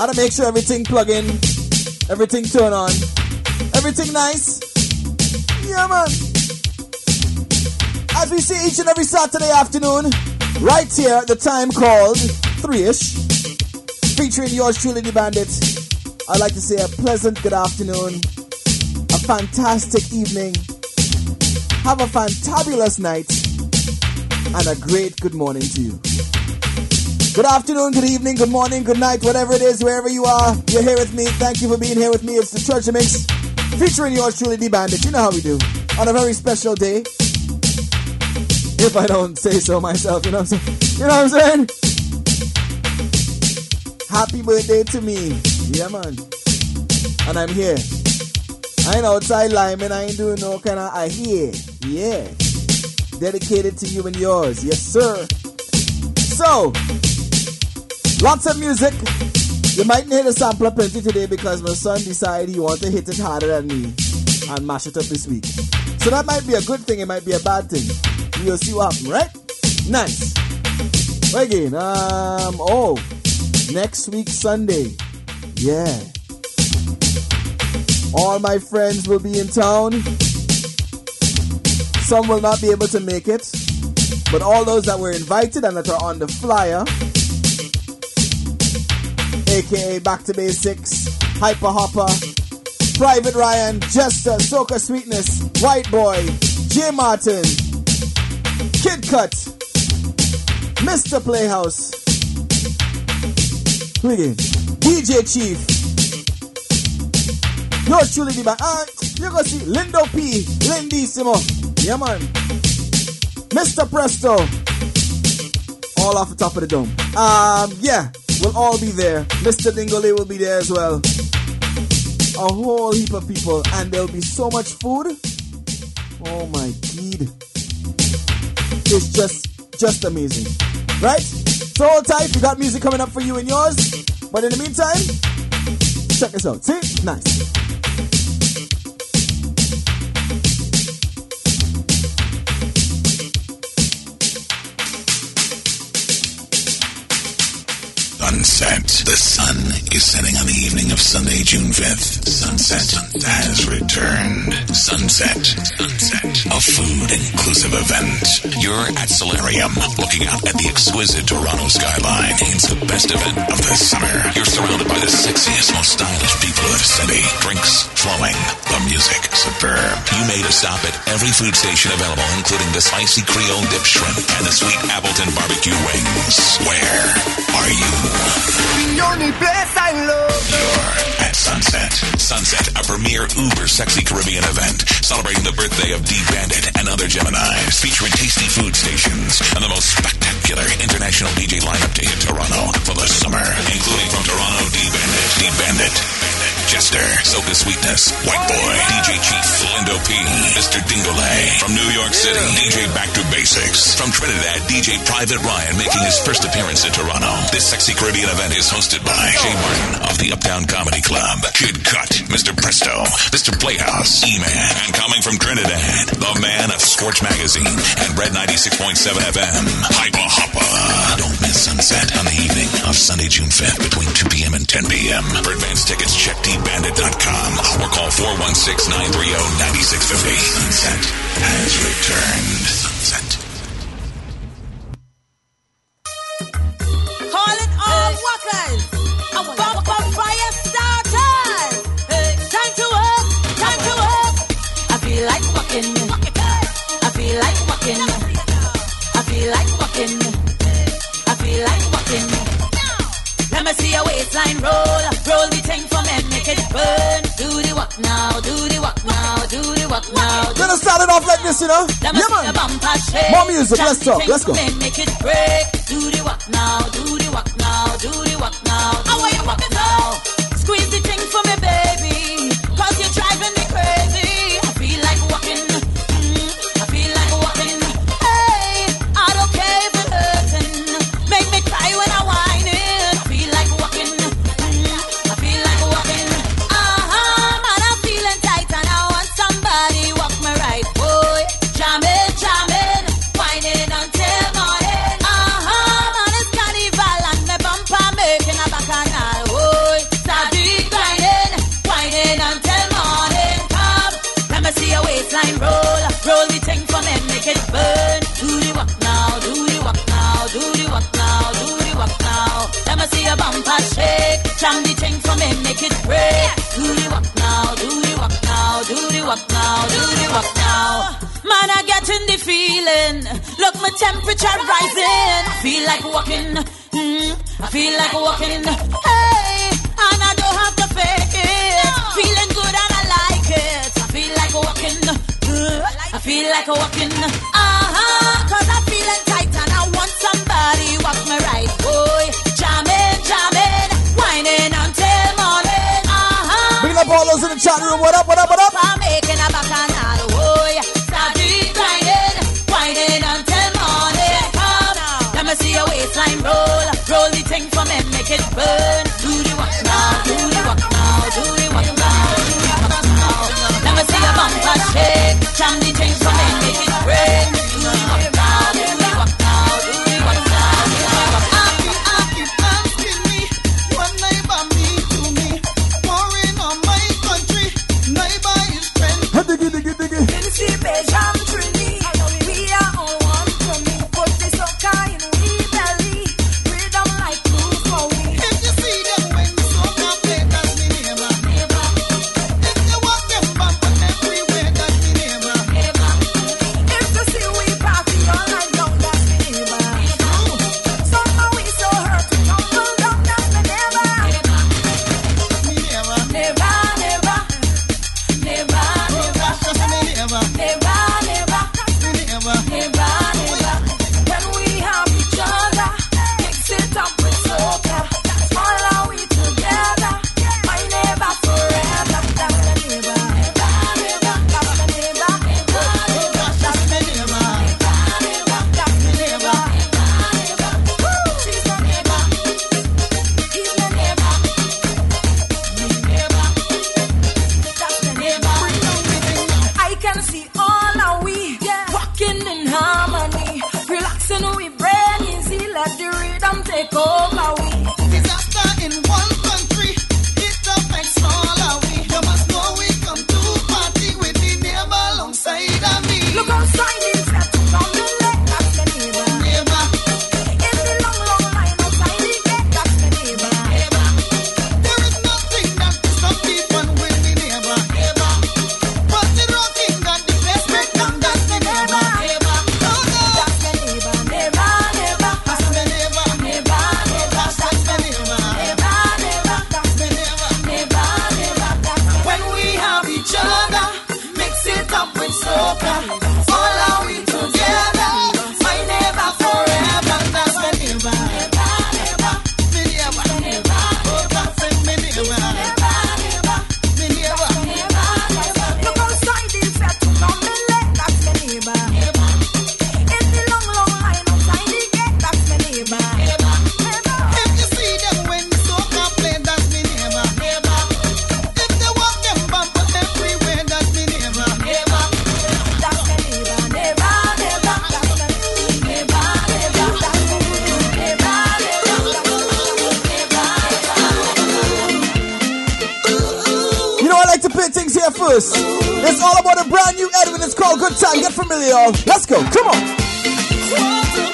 I gotta make sure everything plug in, everything turn on, everything nice. Yeah, man. As we see each and every Saturday afternoon, right here at the time called 3ish, featuring yours truly, the bandit. I'd like to say a pleasant good afternoon, a fantastic evening, have a fantabulous night, and a great good morning to you. Good afternoon, good evening, good morning, good night, whatever it is, wherever you are, you're here with me. Thank you for being here with me. It's the Treasure Mix, featuring yours truly, the bandit. You know how we do. On a very special day. If I don't say so myself, you know what I'm saying? You know what I'm saying? Happy birthday to me. Yeah, man. And I'm here. I ain't outside lying, I ain't doing no kind of I here. Yeah. Dedicated to you and yours. Yes, sir. So, lots of music. You might hear the sampler plenty today because my son decided he wanted to hit it harder than me and mash it up this week. So that might be a good thing, it might be a bad thing. We'll see what happens, right? Nice. Again, um, oh, next week Sunday. Yeah. All my friends will be in town. Some will not be able to make it. But all those that were invited and that are on the flyer, aka Back to Basics, Hyper Hopper, Private Ryan, Jester, Soca Sweetness, White Boy, J Martin, Kid Cut, Mr. Playhouse, who? DJ Chief, yours truly the band. Ah, you gonna see Lindo P, Lindissimo, yeah man, Mr. Presto, all off the top of the dome. Um, yeah, we'll all be there. Mr. Dingole will be there as well. A whole heap of people, and there'll be so much food. Oh my god. It's just just amazing. Right? So hold tight, we got music coming up for you and yours. But in the meantime, check this out. See? Nice. Sunset. The sun is setting on the evening of Sunday, June 5th. Sunset has returned. Sunset. Sunset. A food inclusive event. You're at Solarium, looking out at the exquisite Toronto skyline. It's the best event of the summer. You're surrounded by the sexiest, most stylish people of the city. Drinks flowing. The music superb. You made a stop at every food station available, including the spicy Creole dip shrimp and the sweet Appleton barbecue wings. Where are you? At Sunset. Sunset, a premier uber sexy Caribbean event celebrating the birthday of D Bandit and other Geminis, featuring tasty food stations and the most spectacular international DJ lineup to hit Toronto for the summer, including from Toronto D Bandit, D Bandit, Jester, Soca Sweetness, White Boy, DJ Chief, Lindo P, Mr. Dingole. From New York City, DJ Back to Basics. From Trinidad, DJ Private Ryan making his first appearance in Toronto. This sexy Caribbean event is hosted by Jay Martin of the Uptown Comedy Club, Kid Cut, Mr. Presto, Mr. Playhouse, E-Man, and coming from Trinidad, the man of Scorch Magazine and Red 96.7 FM, Hyper Hopper. Don't miss Sunset on the evening of Sunday, June 5th between 2 p.m. and 10 p.m. For advance tickets, check dbandit.com or call 416-930-9650. Sunset has returned. Sunset. Now. Do the walk now. Do the walk now. Gonna start it off like this, you know? Yeah, man. your bumper shake. More music, let's talk, let's go. Make it break. Do the walk now. Do the feel like walking. Hey, and I don't have to fake it. No. Feeling good and I like it. I feel like walking. Uh, I feel like walking. Uh huh. Cause I feeling tight and I want somebody walk me right, boy. Jamming, jamming, whining until morning. Uh huh. Bring up all those in the chat room. What up? What it burn to the rock now, Do the rock now, Do the rock now, Do the rock now. Let me see a bumper shake, jam the chains from now what a brand new Edwin. It's called Good Time. Get familiar. Let's go. Come on.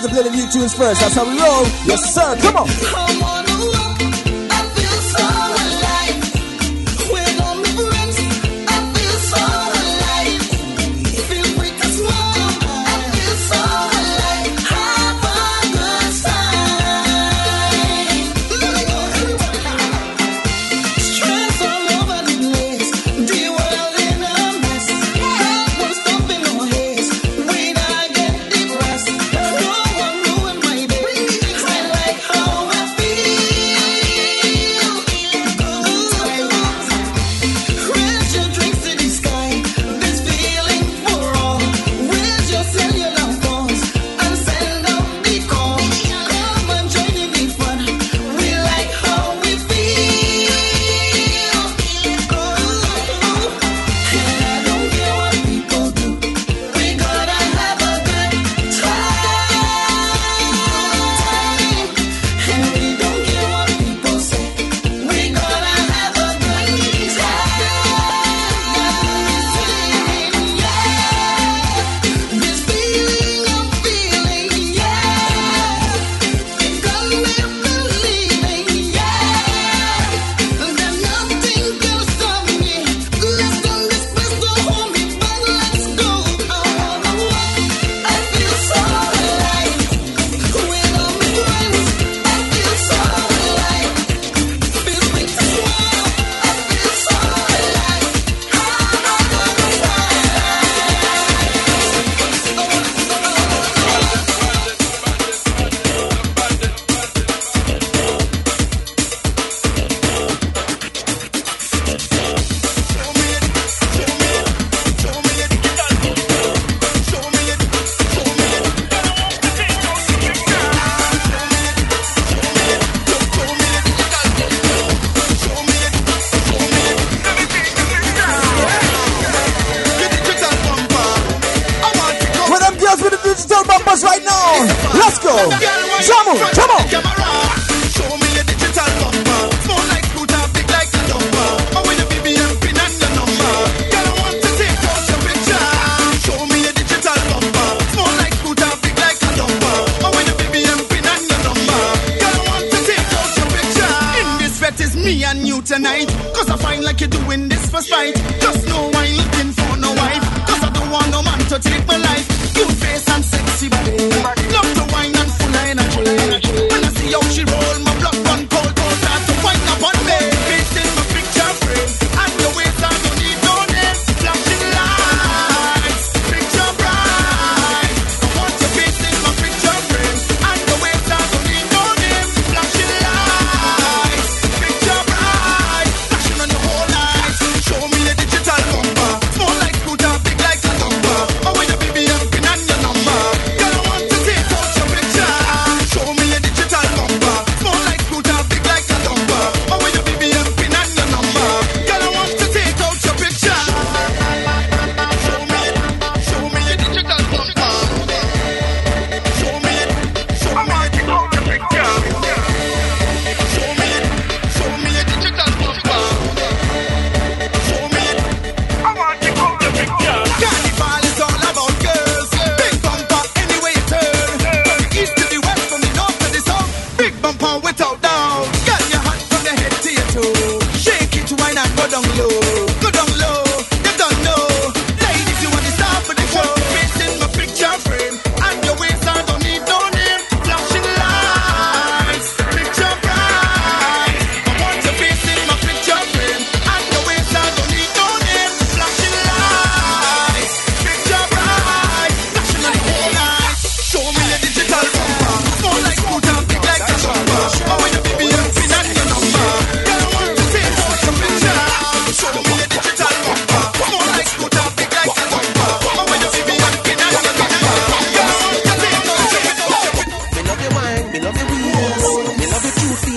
contemplating new tunes first. That's how we roll. Yes, sir. Come on.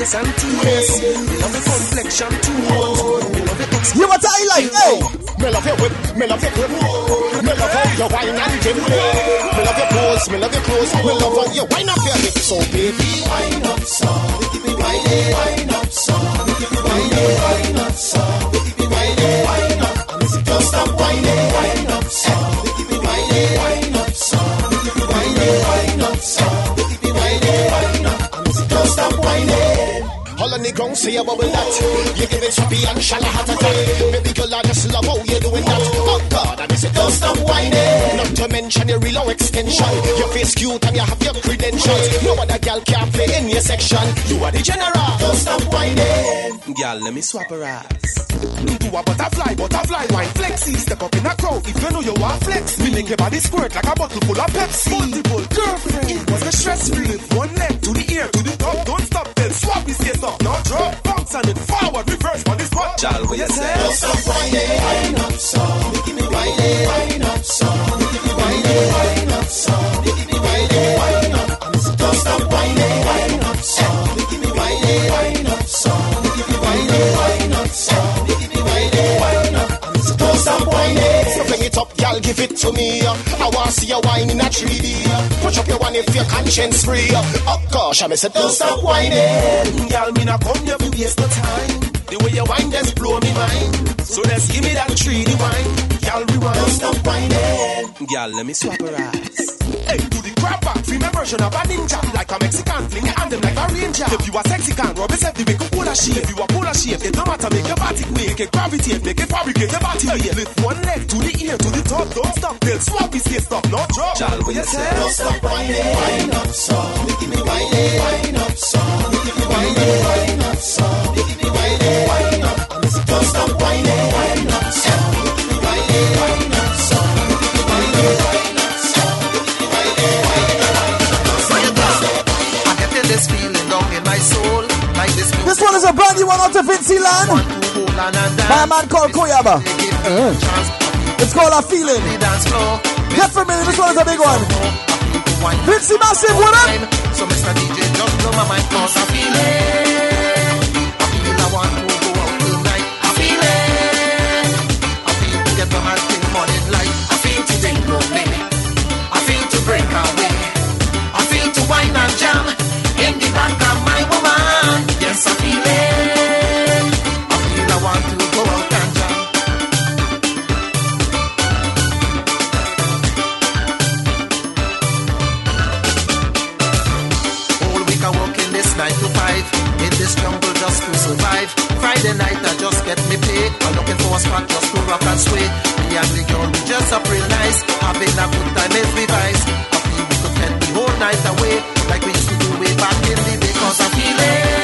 Face and teeth, me love your complexion too. Me love your ex. You what I like, hey. Me love your whip, me love your grip, me love how you wine and dip. Me love your pose, me love your clothes, me love how you wine up your hip. So baby, wine up some, wine up some, wine it, wine up some, Ground, say you bubble that. You give it choppy and shall heart attack. Baby girl, I just love how you're doing that. Oh God, It. Don't stop whining. Not to mention your real extension. Your face cute and you have your credentials. No other girl can play in your section. You are the general. Don't stop whining. Girl, let me swap her ass. Do a butterfly, butterfly wine flexy. Step up in a crowd if you know you want flex. We make your body squirt like a bottle full of Pepsi. Multiple girlfriend, it was a stress free. Lift one leg to the ear, to the top. Don't stop then swap this get up. Now drop, bounce and then forward, reverse on this spot. Child, what you say? Don't stop whining, wine up some, give me whining, to me. Uh. I wanna see you wine in a 3D. Uh. Push up your if your conscience free. Uh. Oh gosh, I miss it. Don't stop whining, y'all. Me not come here to waste no time. The way you wine just blow me mind. So just give me that 3D wine. Y'all rewind. Don't stop whining. Girl, let me swap her ass. Hey, do the crab back. My version of a ninja. Like a Mexican, fling it and them like a ranger. If you a sexy can, rub yourself the make a polar shape. If you a polar shape, it no matter, make your body weight. Make it gravitate, make it fabricate your body weight. Lift one leg to the ear, to the top. Don't stop till swap is here, stop, no drop. Child, what you say? Don't stop whining, wine up some. Give me whining, wine up some. Give me whining, wine up some. By a brand new one out of Vince Land My man called Koyaba. Uh. It's called A Feeling. Get familiar, this one is a big one. Vincy Massive, what up? So Mr. DJ, just blow my mind cause I feel it. life. In this jungle just to survive. Friday night I just get me paid. I'm looking for a spot just to rock and sway. Me and the girl, we dress up real nice. Having a good time every vice. I feel we could spend the whole night away. Like we used to do way back in the day. Cause I'm feeling.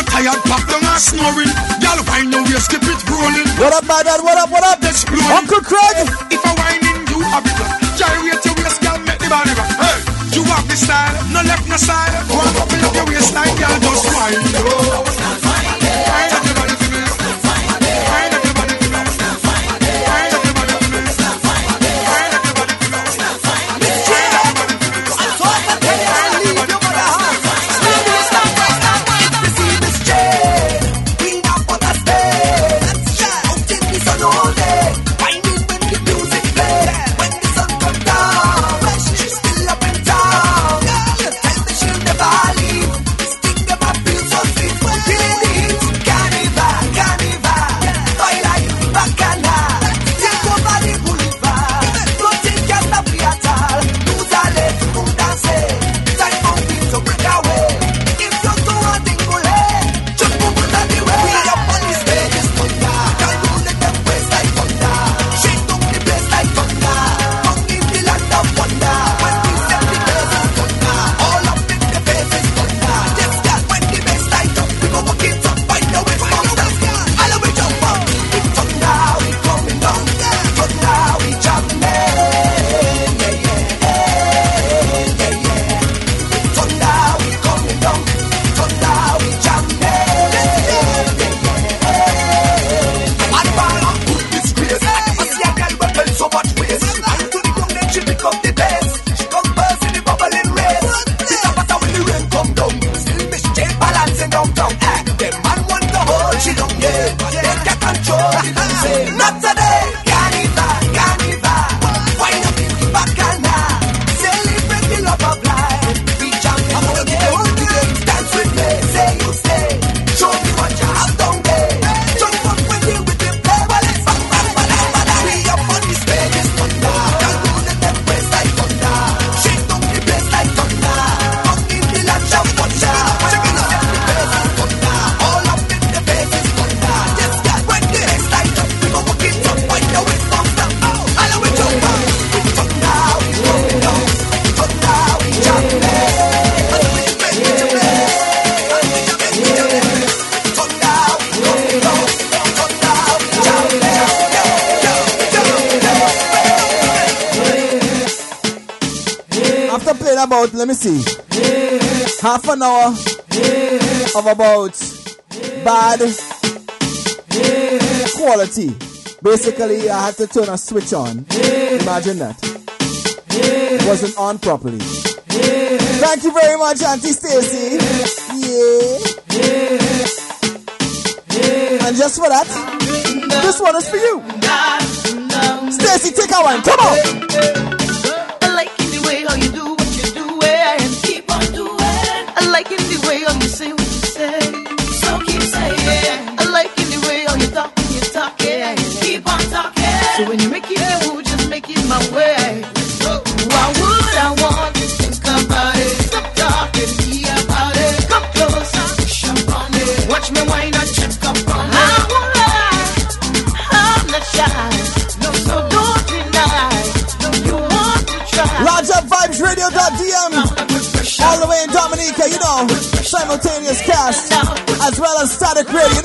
no tired, pop down and snoring. Y'all wine your waist, keep it rolling. What up, my dad? What up, what up? Exploding. Uncle Craig. If I whining, you have it. Gyrate your waist, girl, make the body rock. Hey, you have the style, no left, no side. Walk up your waistline, girl, just wine. Oh. Let half an hour of about bad quality. Basically, I had to turn a switch on. Imagine that. It wasn't on properly. Thank you very much, Auntie Stacy. Yeah. And just for that, this one is for you. Stacy, take our one. Come on.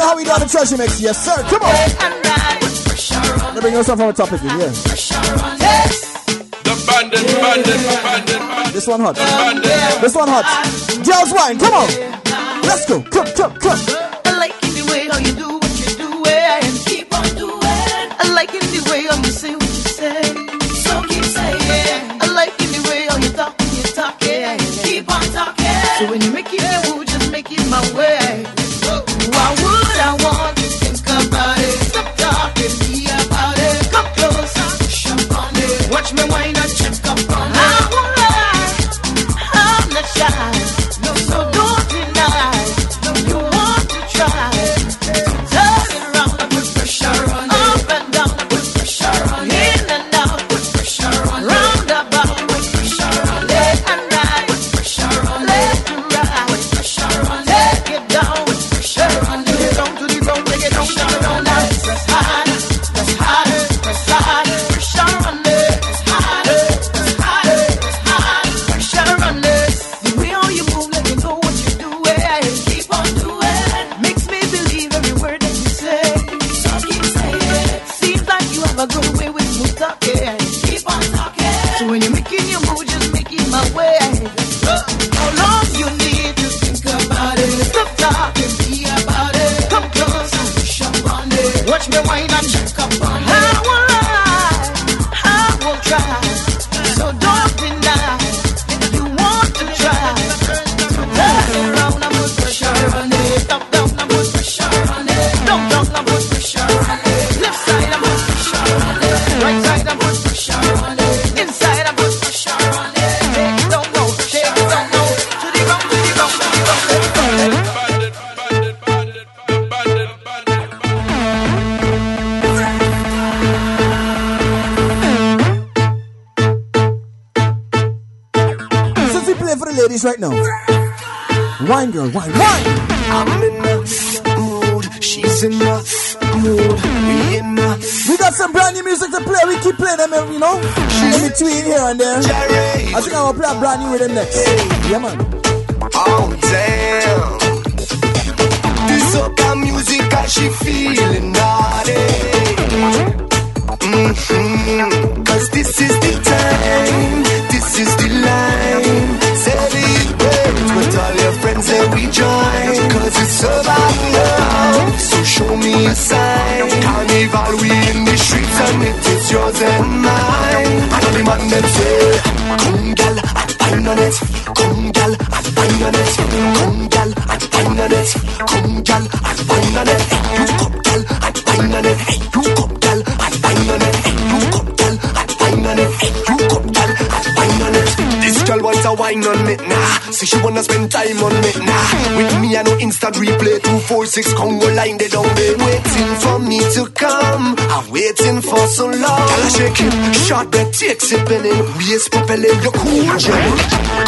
How we do the treasure mix? Yes, sir. Come on. Let me bring up from a topic in here. The bandit, bandit, bandit, bandit. This one hot. This one hot. Girls wine, come on. Let's go. Come, come, come. No, so don't play for the ladies right now. Wine girl, wine, wine. I'm in the mood, she's in the mood, we in the We got some brand new music to play. We keep playing them, you know, in between here and there. I think I'm gonna play a brand new rhythm next. Yeah, man. Oh damn. This up music and she feeling naughty. Cause this is the time, this is the line. Celebrate with all your friends and we join. Cause it's so show me a sign. Carnival, we in the streets and it is yours and mine. I know the man them say, come and wine on it. Come and wine on it. Come and wine on it. Come wine on it. Wine on me, nah. Say she wanna spend time on me, nah. With me, I know instant replay. 246 Congo line, they don't be waiting for me to come. I'm waiting for so long. Girl, I shake it, short breath, take sipping in. Waist propelling, you cool, gel.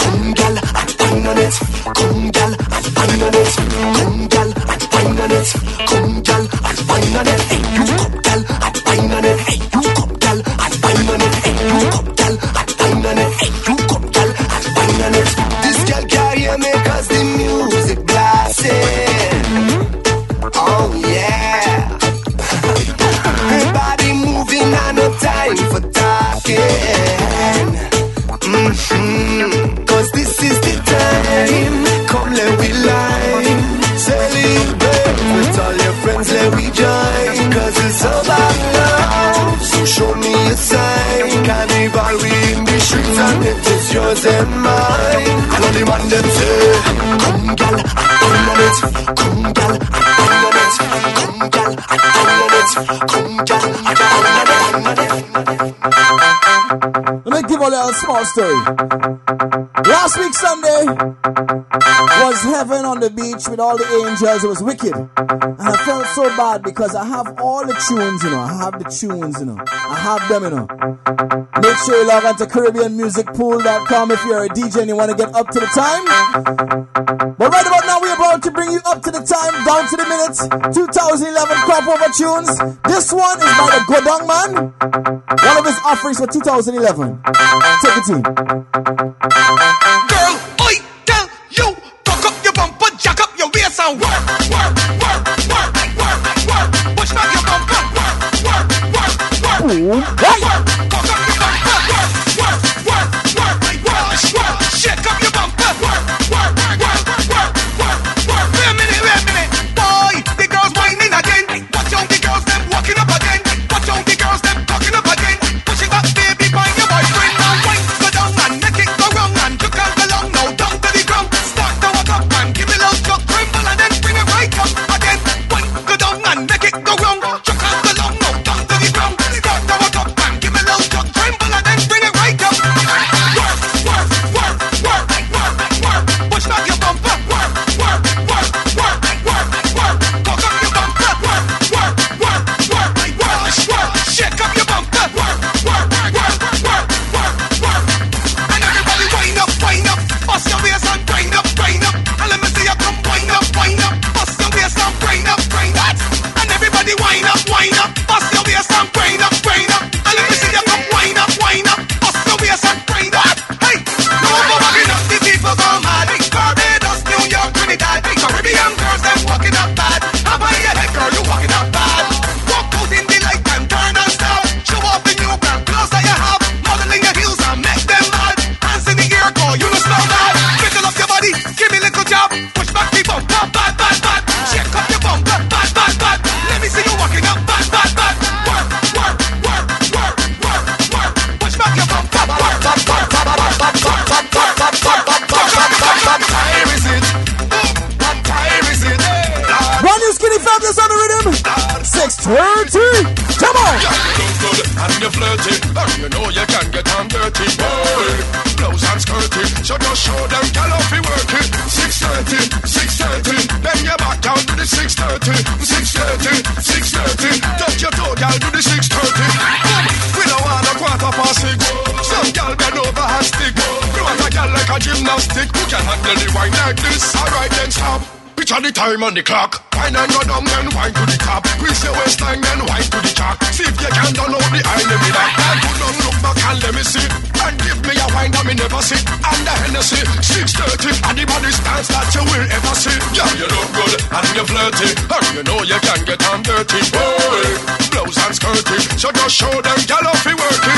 Come, gal, and wine on it. Come, gal, and wine on it. Come, gal, and wine on it. Come, gal, and wine on it. Hey, you come, and story. Last week Sunday was heaven on the beach with all the angels. It was wicked. And I felt so bad because I have all the tunes, you know. I have the tunes, you know. I have them, you know. Make sure you log on to CaribbeanMusicPool.com if you're a DJ and you want to get up to the time. But right about now we to bring you up to the time, down to the minutes. 2011 crop over tunes. This one is by the Godong Man. One of his offerings for 2011. Take it in. Girl, I tell you, cock up your bumper, jack up your waist and work, work, work, work, work, work. Push back your bumper, work, work, work, work. Ooh. time on the clock. Wine and go down then wine to the top? Twist your waistline then wine to the top. See if you can download the enemy that. And put on look back and let me see. And give me a wine that me never see. And the Hennessy 630 and the body stance that you will ever see. Yeah, you look good and you're flirty. And you know you can get on dirty. Boy, Blouse and skirty. So just show them yellow fi working.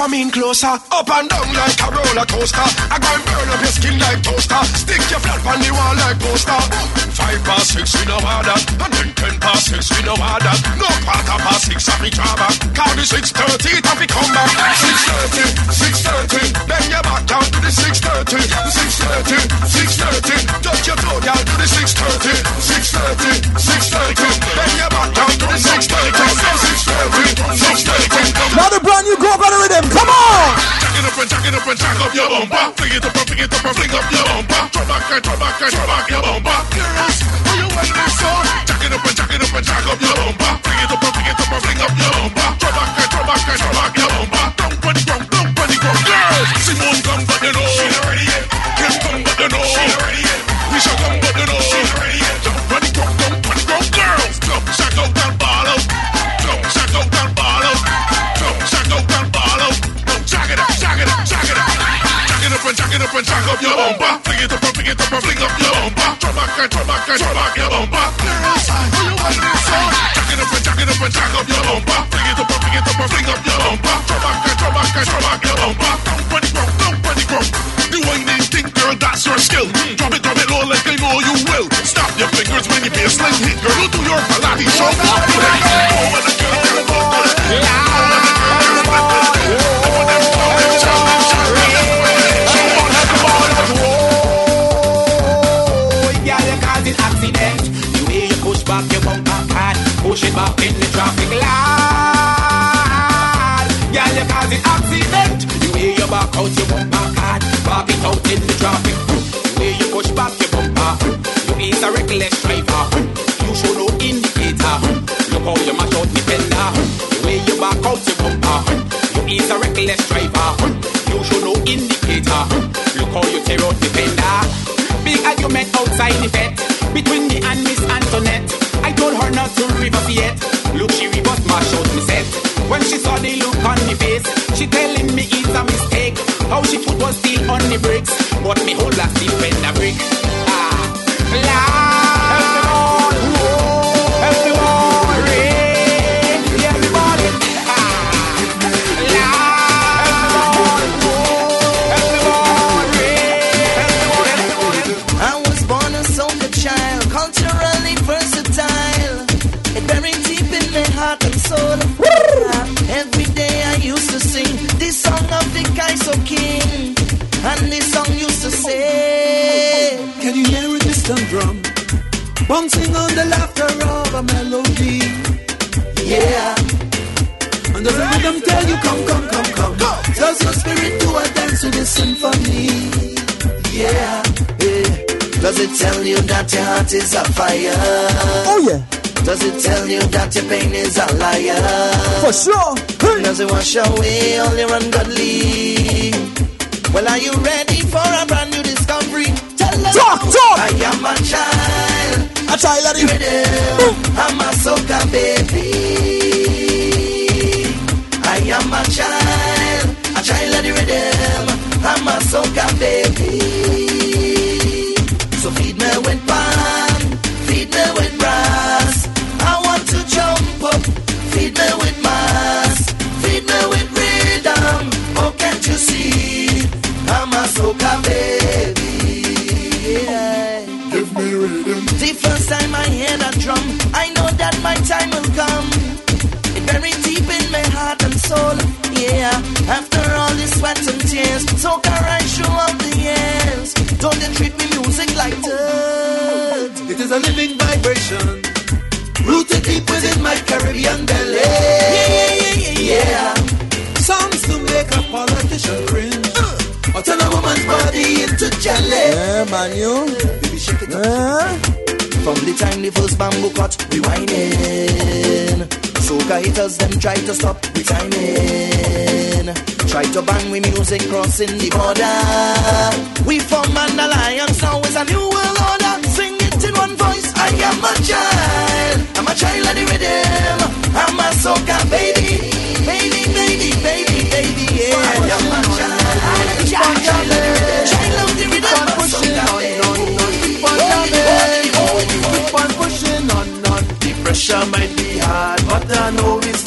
Come in closer, up and down like a roller coaster. I go and burn up your skin like toaster. Stick your flat on the wall like poster. Five past six, we know how that. And then ten past six, we know how that. No quarter past six, I be drama. Call me six thirty, it be come back. Six thirty, six thirty. Bend your back down to the six thirty, six thirty, six thirty. Touch your toe down to the 630 and cock up your bumper. Fling it up and fling it up and fling up your bumper. Drop back and drop back and drop back your bumper. Girls, are you wearing that song? Jack it up and jack it up and jack up your bumper. Rocket heart is on fire. Oh yeah. Does it tell you that your pain is a liar? For sure. Hey. Does it wash away all your ungodly? Well, are you ready for a brand new discovery? Tell us. Talk, talk. I am a child. A child of the I'm a soca baby. I am a child. A child of the rhythm. I'm a soca baby. smoke a right shoe the ends. Don't they treat me music like dirt? It is a living vibration, rooted deep within my Caribbean belly. Yeah, yeah, yeah, yeah, yeah. Songs to make a politician cringe. Uh. Or turn a woman's body into jelly. Yeah, man, you. Baby, shake it up. Uh-huh. From the time the first bamboo cut, we whining. Soca haters, them try to stop, we timing. Try to bang with music crossing the border. We form an alliance, now is a new world order. Sing it in one voice. I am a child, I'm a child of the rhythm. I'm a soca baby, baby, baby, baby, baby. Yeah, I am a child, I'm a child of the rhythm. Child of the rhythm, I'm a. Keep on coming, keep on pushing on, on. The pressure might be hard, but I know it's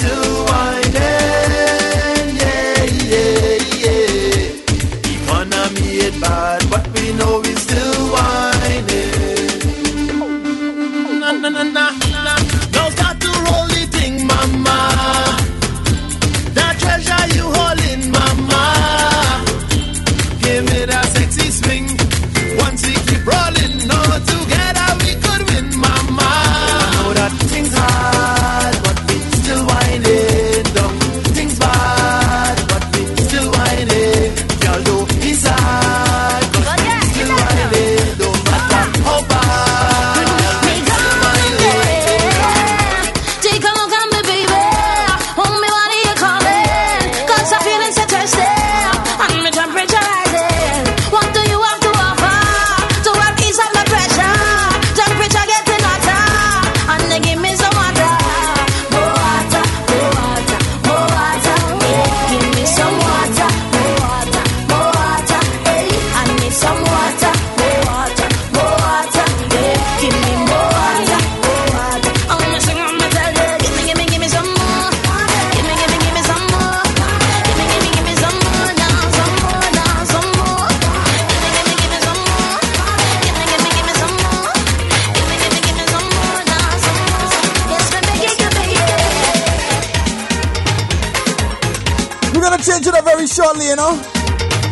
change it up very shortly, you know.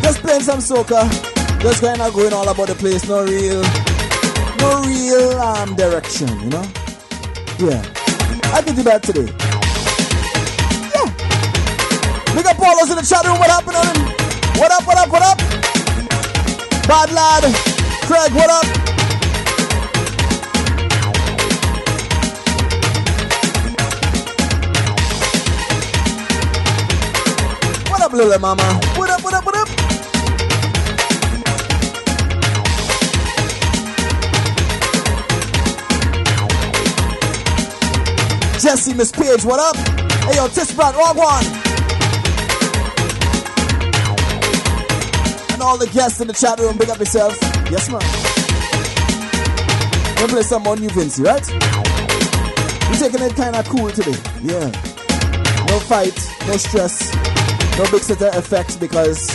Just playing some soca. Just kind of going all about the place. No real, no real um, direction, you know. Yeah, I can do that today. Yeah. Big up all in the chat room. What happened on him? What up? What up? What up? Bad lad, Craig. What up? Up, little mama? What up? What up? What up? Jesse, Miss Page, what up? Hey, yo, Tisbrat, wrong one. And all the guests in the chat room, big up yourself. Yes, ma'am. We'll play some more new Vincy, right? We're taking it kind of cool today. Yeah. No fight, no stress, no big set of effects because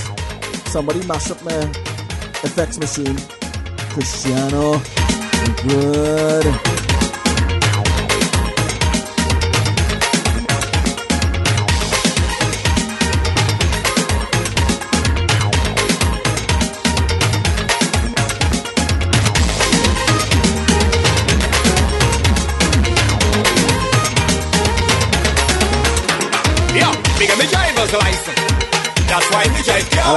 somebody mashed up my effects machine. Cristiano, good.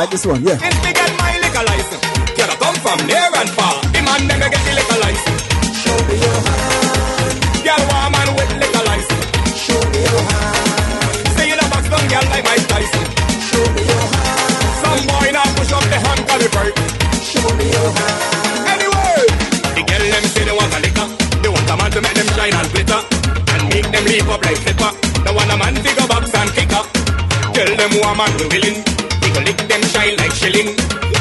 Like this one, yeah. Since me get my liquor license, can I come from near and far? The man never get the liquor license. Show me your hand. Girl, want man with liquor license. Show me your hand. Say you the box down, girl, like Mike Tyson. Show me your hand. Some boy now push up the hand, call it break. Show me your hand. Anyway, the girl them say they want a liquor. They want a man to make them shine and glitter. And make them leap up like flipper. They want a man to go box and kick up. Tell them who a man we willing. Shilling.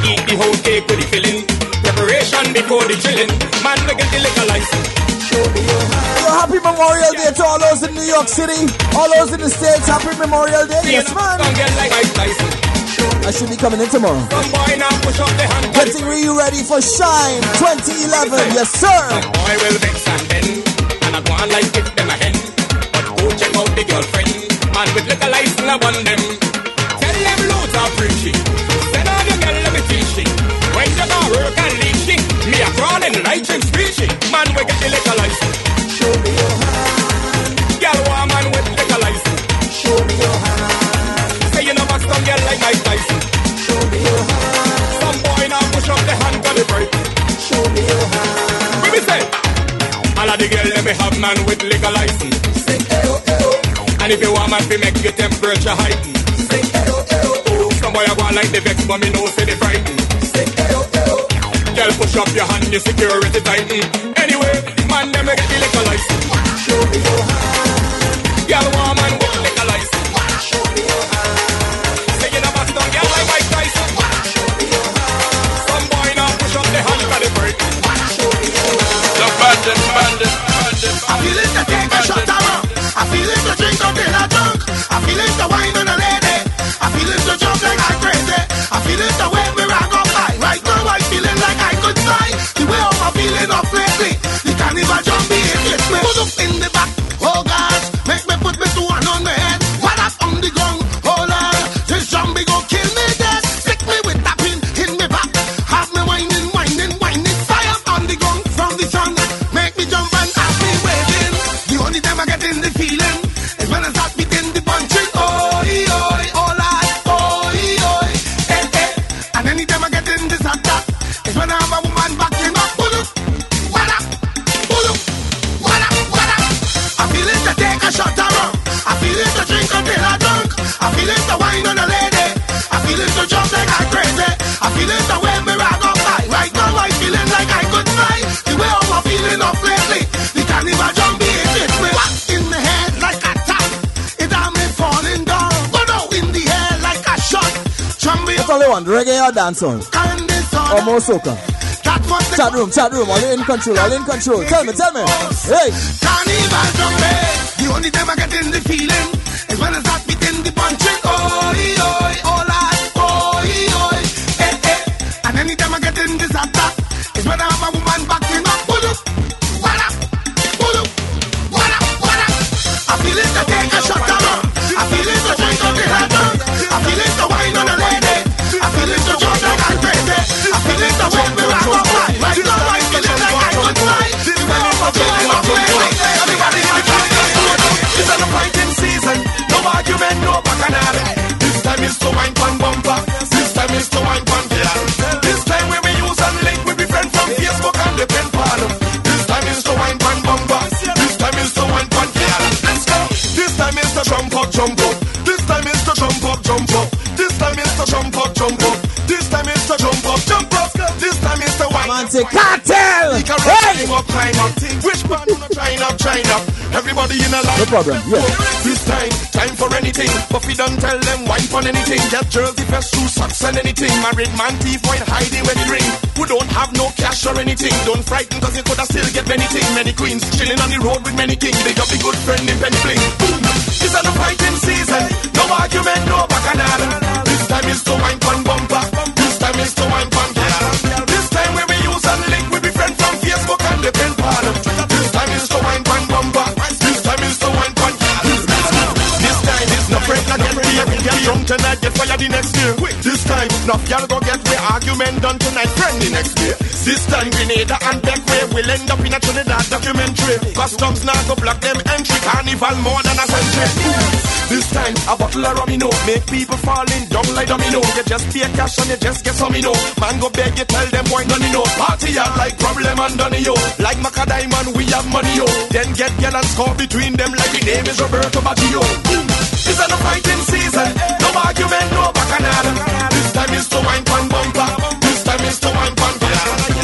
Eat the whole cake with the filling. Preparation before the chilling. Man, we get the liquor license. Show me your hand. Yo, happy Memorial Day to all those in New York City, all those in the States. Happy Memorial Day. Yes, man. like Mike Tyson. I should be coming in tomorrow. Some boy now push up the hand. Getting you ready for Shine 2011. Yes, sir. Boy will vex and bend. And I go on like give them a hen. But go check out the girlfriend. Man with liquor license, I want them. We get the liquor license. Show me your hand. Girl, want with liquor license. Show me your hand. Say you know box down girl like Mike Tyson. Show me your hand. Some boy now push up the hand, got it break. Show me your hand. What say? All of the girl let me have man with liquor license. Say eyo eyo. And if you want man make your temperature heighten. Say eyo eyo. Some boy I on like the vex, but me know say they frighten. Push up your hand, your security tighten. Anyway, man them get the liquor license. It take a shot around. I feel it to drink until I drunk. I feel it to wine on a lady. I feel it to jump like I'm crazy. I feel it to wave me round up high. Right now I'm feeling like I could fly. The way I'm feeling off lately. The carnival jumpy it hits me. What in the head like a tap. It had me falling down. Go down in the air like a shot. Jumpy What's only one? Reggae or dancehall? Or more soca? Chat room, chat room. All in control, all in control. Tell me, tell me. Hey. Carnival jumpy. Only I get in the feeling is when I start beating the punching. Oh, oh, everybody in a line. No problem, yeah. This time, time for anything. But we don't tell them wine for anything. Get jersey, vest, shoes, socks, and anything. Married man, thief, wine, hiding when ring. Who don't have no cash or anything. Don't frighten, cause you coulda still get many things. Many queens, chilling on the road with many kings. They got the good friend in Penny Bling. It's a no fighting season. No argument, no bacchanal. This time is to wine pon bumper. This time is to wine pon the next year. This time, no y'all go get way argument done tonight, friend the next year. This time, Grenada and Bequia will end up in a Trinidad documentary. Customs now go block them entry. Carnival more than a century. This time, a bottle of know, make people falling down like domino. You just pay cash and you just get some, you know. Man go beg you, tell them why none, you know. Party out like problem and done, yo. Like Maca Diamond, we have money, yo. Then get girl and score between them like the name is Roberto Baggio. Boom. It's a fighting season, argument, no bacchanal. This time is to wine pan bumper. This time is to wine pan gal.